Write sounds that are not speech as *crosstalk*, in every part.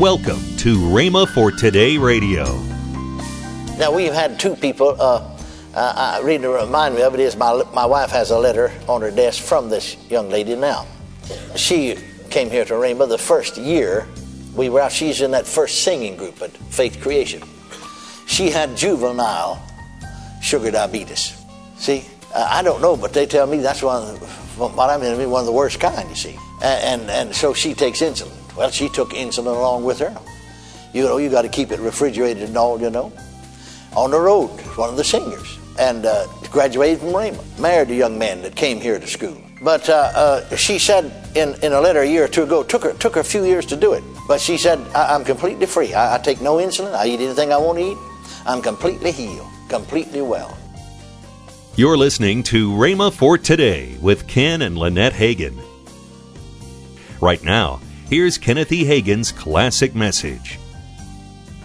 Welcome to Rhema for Today Radio. Now, we've had two people, uh, uh, uh, reading to remind me of it is my, my wife has a letter on her desk from this young lady now. She came here to Rhema the first year we were out. She's in that first singing group at Faith Creation. She had juvenile sugar diabetes. See, I don't know, but they tell me that's one of the, what I'm in, one of the worst kind, you see. And, and, and so she takes insulin. Well, she took insulin along with her. You know, you got to keep it refrigerated and all, you know. On the road, one of the singers. And uh, graduated from Rhema. Married a young man that came here to school. But uh, uh, she said in, in a letter a year or two ago, took her, took her a few years to do it. But she said, I, am completely free. I, I take no insulin. I eat anything I want to eat. I'm completely healed, completely well. You're listening to Rhema for Today with Ken and Lynette Hagin. Right now, here's Kenneth E. Hagin's classic message.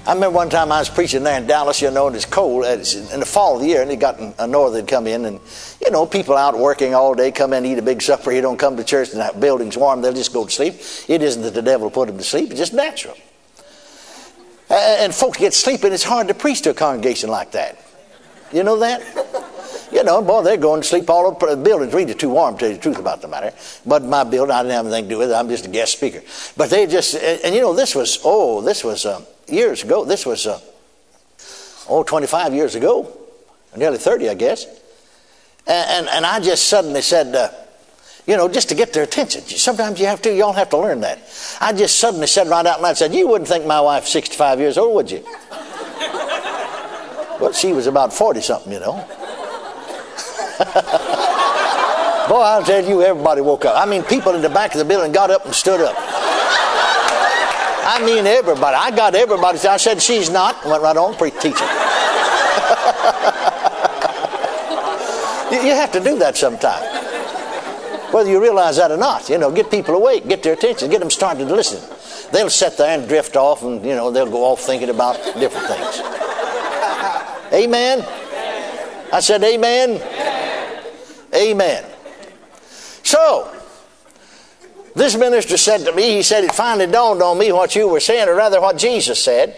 I remember one time I was preaching there in Dallas, you know, and it's cold. It's in the fall of the year, and it got a northern come in, and you know, people out working all day come in, eat a big supper. You don't come to church, and that building's warm. They'll just go to sleep. It isn't that the devil put them to sleep; it's just natural. And folks get sleeping. It's hard to preach to a congregation like that. You know that? You know, boy, they're going to sleep all over the building's really too warm to tell you the truth about the matter. But my building, I didn't have anything to do with it. I'm just a guest speaker. But they just, and, and you know, this was, oh, this was uh, years ago. This was, uh, oh, 25 years ago. Nearly 30, I guess. And, and, and I just suddenly said, uh, you know, just to get their attention. Sometimes you have to, y'all have to learn that. I just suddenly said right out loud, said, you wouldn't think my wife's 65 years old, would you? *laughs* well, she was about 40 something, you know. *laughs* Boy, I'll tell you, everybody woke up. I mean, people in the back of the building got up and stood up. I mean, everybody. I got everybody. I said, she's not. Went right on, preach, teaching. *laughs* you have to do that sometime. Whether you realize that or not, you know, get people awake, get their attention, get them started to listen. They'll sit there and drift off and, you know, they'll go off thinking about different things. *laughs* Amen? I said, Amen. Amen. So, this minister said to me, he said, it finally dawned on me what you were saying, or rather what Jesus said.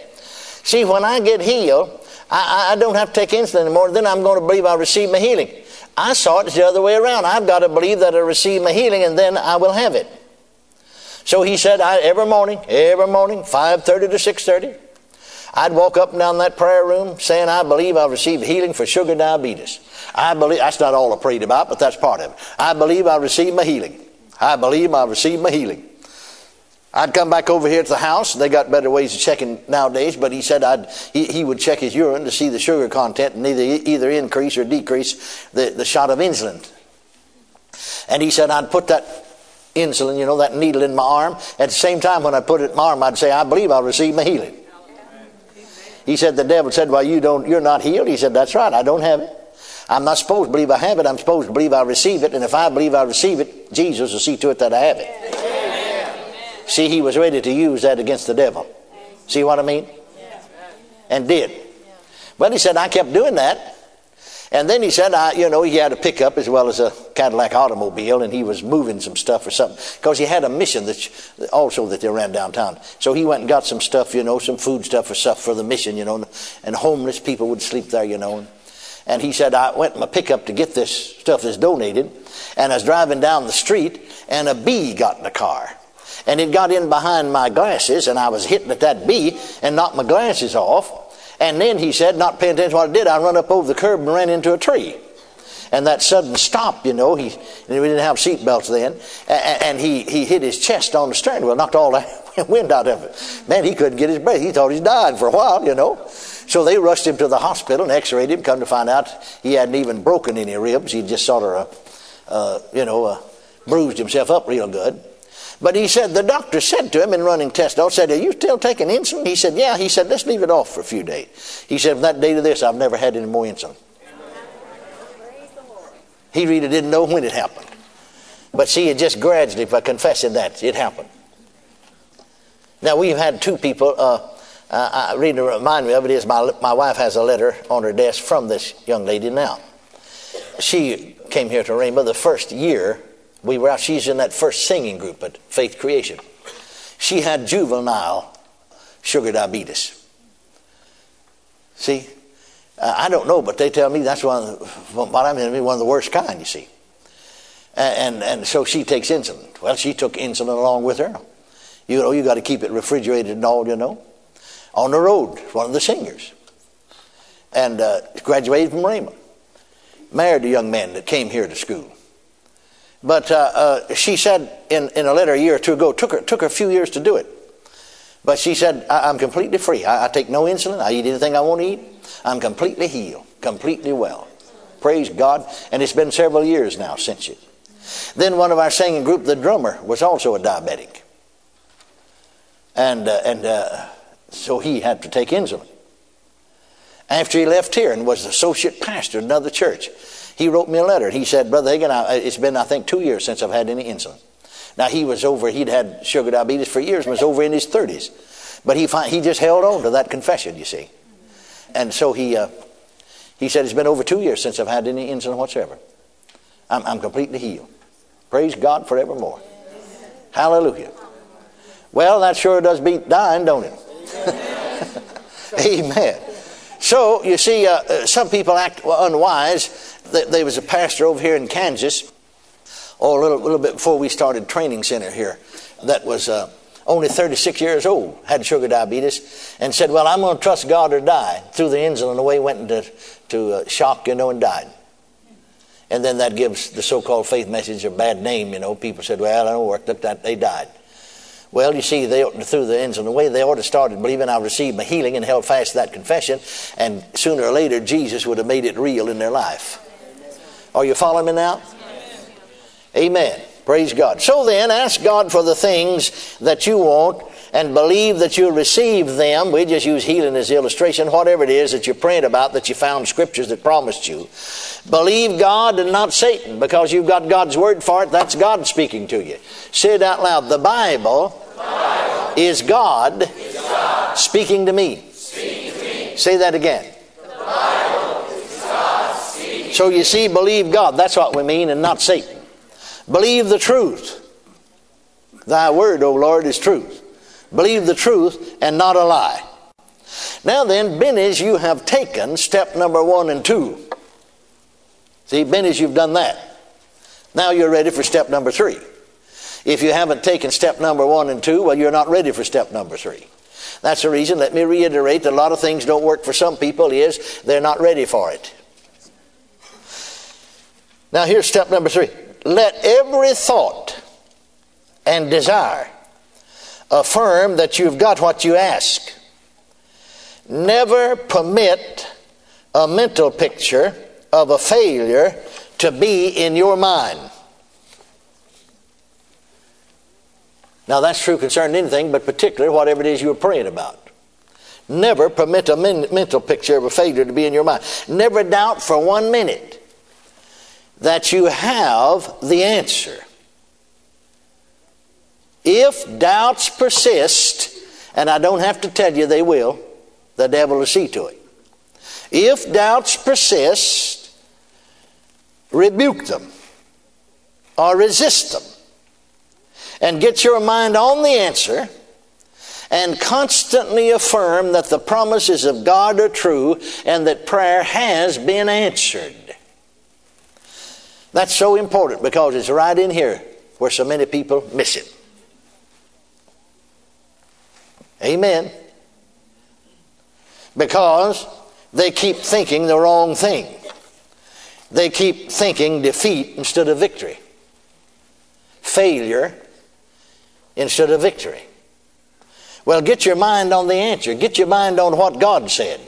See, when I get healed, I, I don't have to take insulin anymore. Then I'm going to believe I receive my healing. I saw it the other way around. I've got to believe that I receive my healing, and then I will have it. So he said, every morning, every morning, 5.30 to 6.30, I'd walk up and down that prayer room saying, I believe I've received healing for sugar diabetes. I believe, that's not all I prayed about, but that's part of it. I believe I've received my healing. I believe I've received my healing. I'd come back over here to the house. They got better ways of checking nowadays, but he said I'd, he, he would check his urine to see the sugar content and either, either increase or decrease the, the shot of insulin. And he said I'd put that insulin, you know, that needle in my arm. At the same time, when I put it in my arm, I'd say, I believe I'll receive my healing. He said, the devil said, well, you don't, you're not healed. He said, that's right. I don't have it. I'm not supposed to believe I have it. I'm supposed to believe I receive it. And if I believe I receive it, Jesus will see to it that I have it. Amen. See, he was ready to use that against the devil. See what I mean? And did. But he said, I kept doing that. And then he said, I, you know, he had a pickup as well as a Cadillac automobile, and he was moving some stuff or something because he had a mission that also that they ran downtown. So he went and got some stuff, you know, some food stuff or stuff for the mission, you know, and homeless people would sleep there, you know. And he said, I went in my pickup to get this stuff that's donated, and I was driving down the street, and a bee got in the car. And it got in behind my glasses, and I was hitting at that bee and knocked my glasses off. And then he said, not paying attention to what I did, I run up over the curb and ran into a tree. And that sudden stop, you know, he, we didn't have seat belts then, and he, he hit his chest on the steering wheel, knocked all the *laughs* wind out of it. Man, he couldn't get his breath. He thought he's dying for a while, you know. So they rushed him to the hospital and x-rayed him, come to find out he hadn't even broken any ribs. He just sort of, uh, uh, you know, uh, bruised himself up real good. But he said, the doctor said to him in running tests, I said, are you still taking insulin? He said, yeah. He said, let's leave it off for a few days. He said, from that day to this, I've never had any more insulin. He really didn't know when it happened. But see, it just gradually, by confessing that, it happened. Now, we've had two people, uh, uh, I read to remind me of it is my, my wife has a letter on her desk from this young lady now. She came here to Rhema the first year we were out. She's in that first singing group at Faith Creation. She had juvenile sugar diabetes. See, I don't know, but they tell me that's one of the, what I mean, one of the worst kind, you see. And, and, and so she takes insulin. Well, she took insulin along with her. You know, you got to keep it refrigerated and all, you know. On the road, one of the singers. And uh, graduated from Rhema. Married a young man that came here to school. But uh, uh, she said in, in a letter a year or two ago, took her, took her a few years to do it. But she said, I, am completely free. I, I take no insulin. I eat anything I want to eat. I'm completely healed, completely well. Praise God. And it's been several years now since it. Then one of our singing group, the drummer, was also a diabetic. And, uh, and uh, so he had to take insulin. After he left here and was associate pastor in another church, he wrote me a letter. He said, Brother Hagin, it's been, I think, two years since I've had any insulin. Now, he was over, he'd had sugar diabetes for years and was over in his 30s. But he, he just held on to that confession, you see. And so he, uh, he said, It's been over two years since I've had any insulin whatsoever. I'm, I'm completely healed. Praise God forevermore. Hallelujah. Well, that sure does beat dying, don't it? *laughs* Amen. So, you see, uh, uh, some people act unwise. There was a pastor over here in Kansas, oh, a little, little bit before we started training center here, that was uh, only 36 years old, had sugar diabetes, and said, Well, I'm going to trust God or die. Threw the insulin away, went into to, uh, shock, you know, and died. And then that gives the so called faith message a bad name, you know. People said, Well, that don't work. Look, that, they died. Well, you see, they threw the insulin away. They ought to started believing I received my healing and held fast to that confession, and sooner or later, Jesus would have made it real in their life. Are you following me now? Amen. Praise God. So then, ask God for the things that you want and believe that you'll receive them. We just use healing as illustration. Whatever it is that you're praying about, that you found scriptures that promised you. Believe God and not Satan because you've got God's word for it. That's God speaking to you. Say it out loud. The Bible, the Bible is, God is, God speaking to me. Speaking to me. Say that again. So you see, believe God. That's what we mean, and not Satan. Believe the truth. Thy word, O Lord, is truth. Believe the truth and not a lie. Now then, Benny's, you have taken step number one and two. See, Benny's, you've done that. Now you're ready for step number three. If you haven't taken step number one and two, well, you're not ready for step number three. That's the reason, let me reiterate, that a lot of things don't work for some people is they're not ready for it. Now, here's step number three let every thought and desire affirm that you've got what you ask. Never permit a mental picture of a failure to be in your mind. Now, that's true concerning anything, but particularly whatever it is you're praying about. Never permit a men- mental picture of a failure to be in your mind. Never doubt for one minute that you have the answer. If doubts persist, and I don't have to tell you they will, the devil will see to it. If doubts persist, rebuke them or resist them and get your mind on the answer and constantly affirm that the promises of God are true and that prayer has been answered. That's so important because it's right in here where so many people miss it. Amen. Because they keep thinking the wrong thing. They keep thinking defeat instead of victory, failure instead of victory. Well, get your mind on the answer, get your mind on what God said,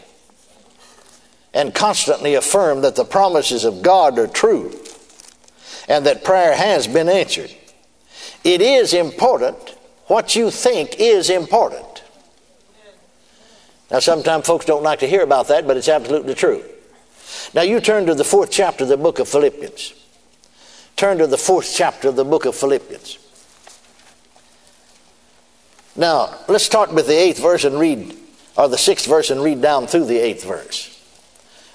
and constantly affirm that the promises of God are true and that prayer has been answered. It is important. What you think is important. Now, sometimes folks don't like to hear about that, but it's absolutely true. Now, you turn to the fourth chapter of the book of Philippians. Turn to the fourth chapter of the book of Philippians. Now, let's start with the eighth verse and read, or the sixth verse and read down through the eighth verse.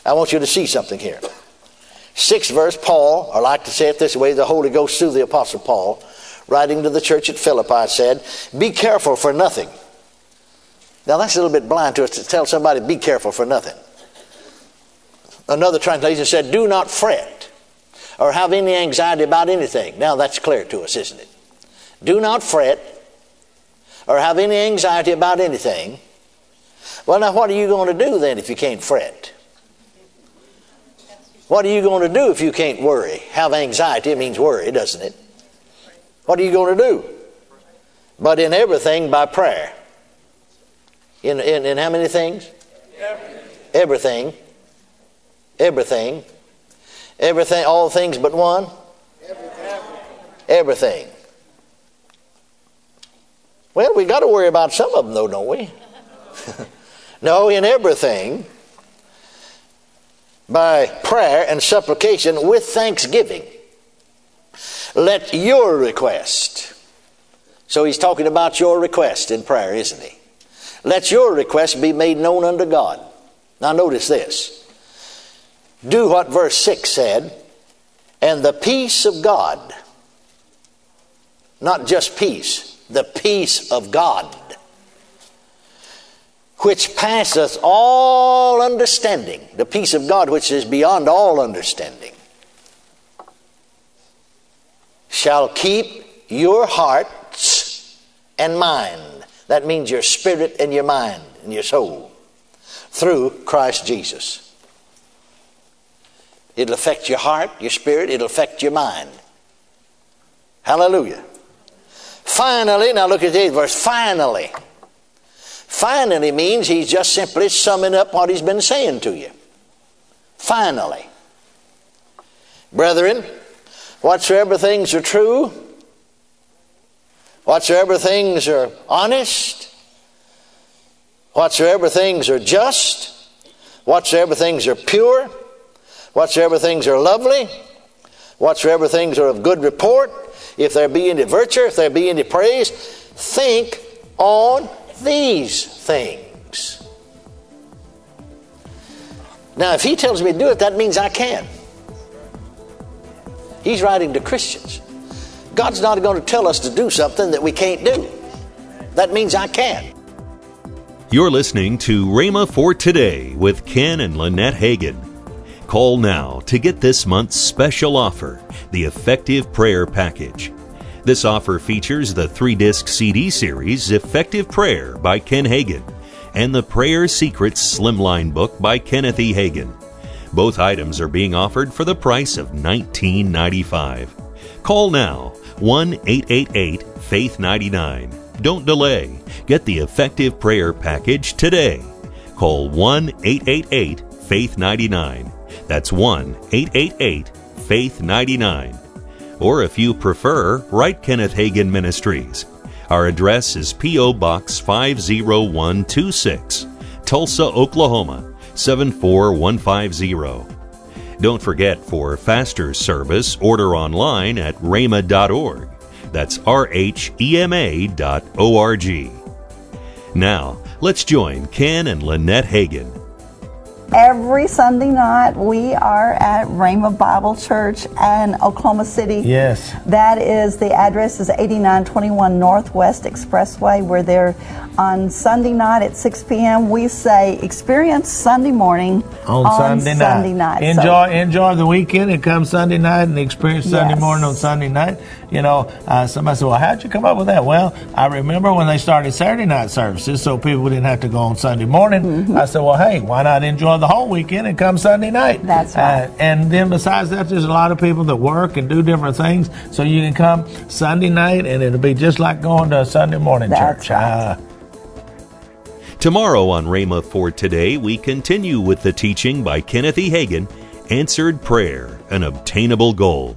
I want you to see something here. Sixth verse, Paul, or like to say it this way, the Holy Ghost through the Apostle Paul, writing to the church at Philippi, said, Be careful for nothing. Now, that's a little bit blind to us to tell somebody, be careful for nothing. Another translation said, do not fret or have any anxiety about anything. Now, that's clear to us, isn't it? Do not fret or have any anxiety about anything. Well, now, what are you going to do then if you can't fret? What are you going to do if you can't worry? Have anxiety, it means worry, doesn't it? What are you going to do? But in everything by prayer. In, in, in how many things? Everything. Everything. Everything. All things but one? Everything. Well, we got to worry about some of them, though, don't we? *laughs* no, in everything by prayer and supplication with thanksgiving. Let your request. So he's talking about your request in prayer, isn't he? Let your request be made known unto God. Now, notice this. Do what verse 6 said, and the peace of God, not just peace, the peace of God which passeth all understanding, the peace of God which is beyond all understanding, shall keep your hearts and mind. That means your spirit and your mind and your soul through Christ Jesus. It'll affect your heart, your spirit, it'll affect your mind. Hallelujah. Finally, now look at this verse. Finally. Finally means he's just simply summing up what he's been saying to you. Finally. Brethren, whatsoever things are true, whatsoever things are honest, whatsoever things are just, whatsoever things are pure, whatsoever things are lovely, whatsoever things are of good report, if there be any virtue, if there be any praise, think on these things. Now, if he tells me to do it, that means I can. He's writing to Christians. God's not going to tell us to do something that we can't do. That means I can. You're listening to Rhema for Today with Ken and Lynette Hagin. Call now to get this month's special offer, the Effective Prayer Package. This offer features the three disc CD series Effective Prayer by Ken Hagin and the Prayer Secrets Slimline book by Kenneth E. Hagin. Both items are being offered for the price of $19.95. Call now 1 888 Faith 99. Don't delay. Get the Effective Prayer Package today. Call 1 888 Faith 99. That's 1 888 Faith 99 or if you prefer, write Kenneth Hagin Ministries. Our address is P.O. Box 50126, Tulsa, Oklahoma 74150. Don't forget for faster service, order online at rhema.org. That's R H E M A dot O R G. Now, let's join Ken and Lynette Hagin every Sunday night we are at Rhema Bible Church in Oklahoma City. Yes. That is the address is 8921 Northwest Expressway. We're there on Sunday night at 6 p.m. We say experience Sunday morning on, on Sunday, Sunday night. night. Enjoy so, enjoy the weekend and come Sunday night and experience Sunday yes. morning on Sunday night. You know, uh, somebody said, "Well, how'd you come up with that?" Well, I remember when they started Saturday night services, so people didn't have to go on Sunday morning. Mm-hmm. I said, "Well, hey, why not enjoy the whole weekend and come Sunday night?" That's right. Uh, and then besides that, there's a lot of people that work and do different things, so you can come Sunday night and it'll be just like going to a Sunday morning That's church. Right. Uh, Tomorrow on Rhema for Today, we continue with the teaching by Kenneth E. Hagin, Answered Prayer, an Obtainable Goal.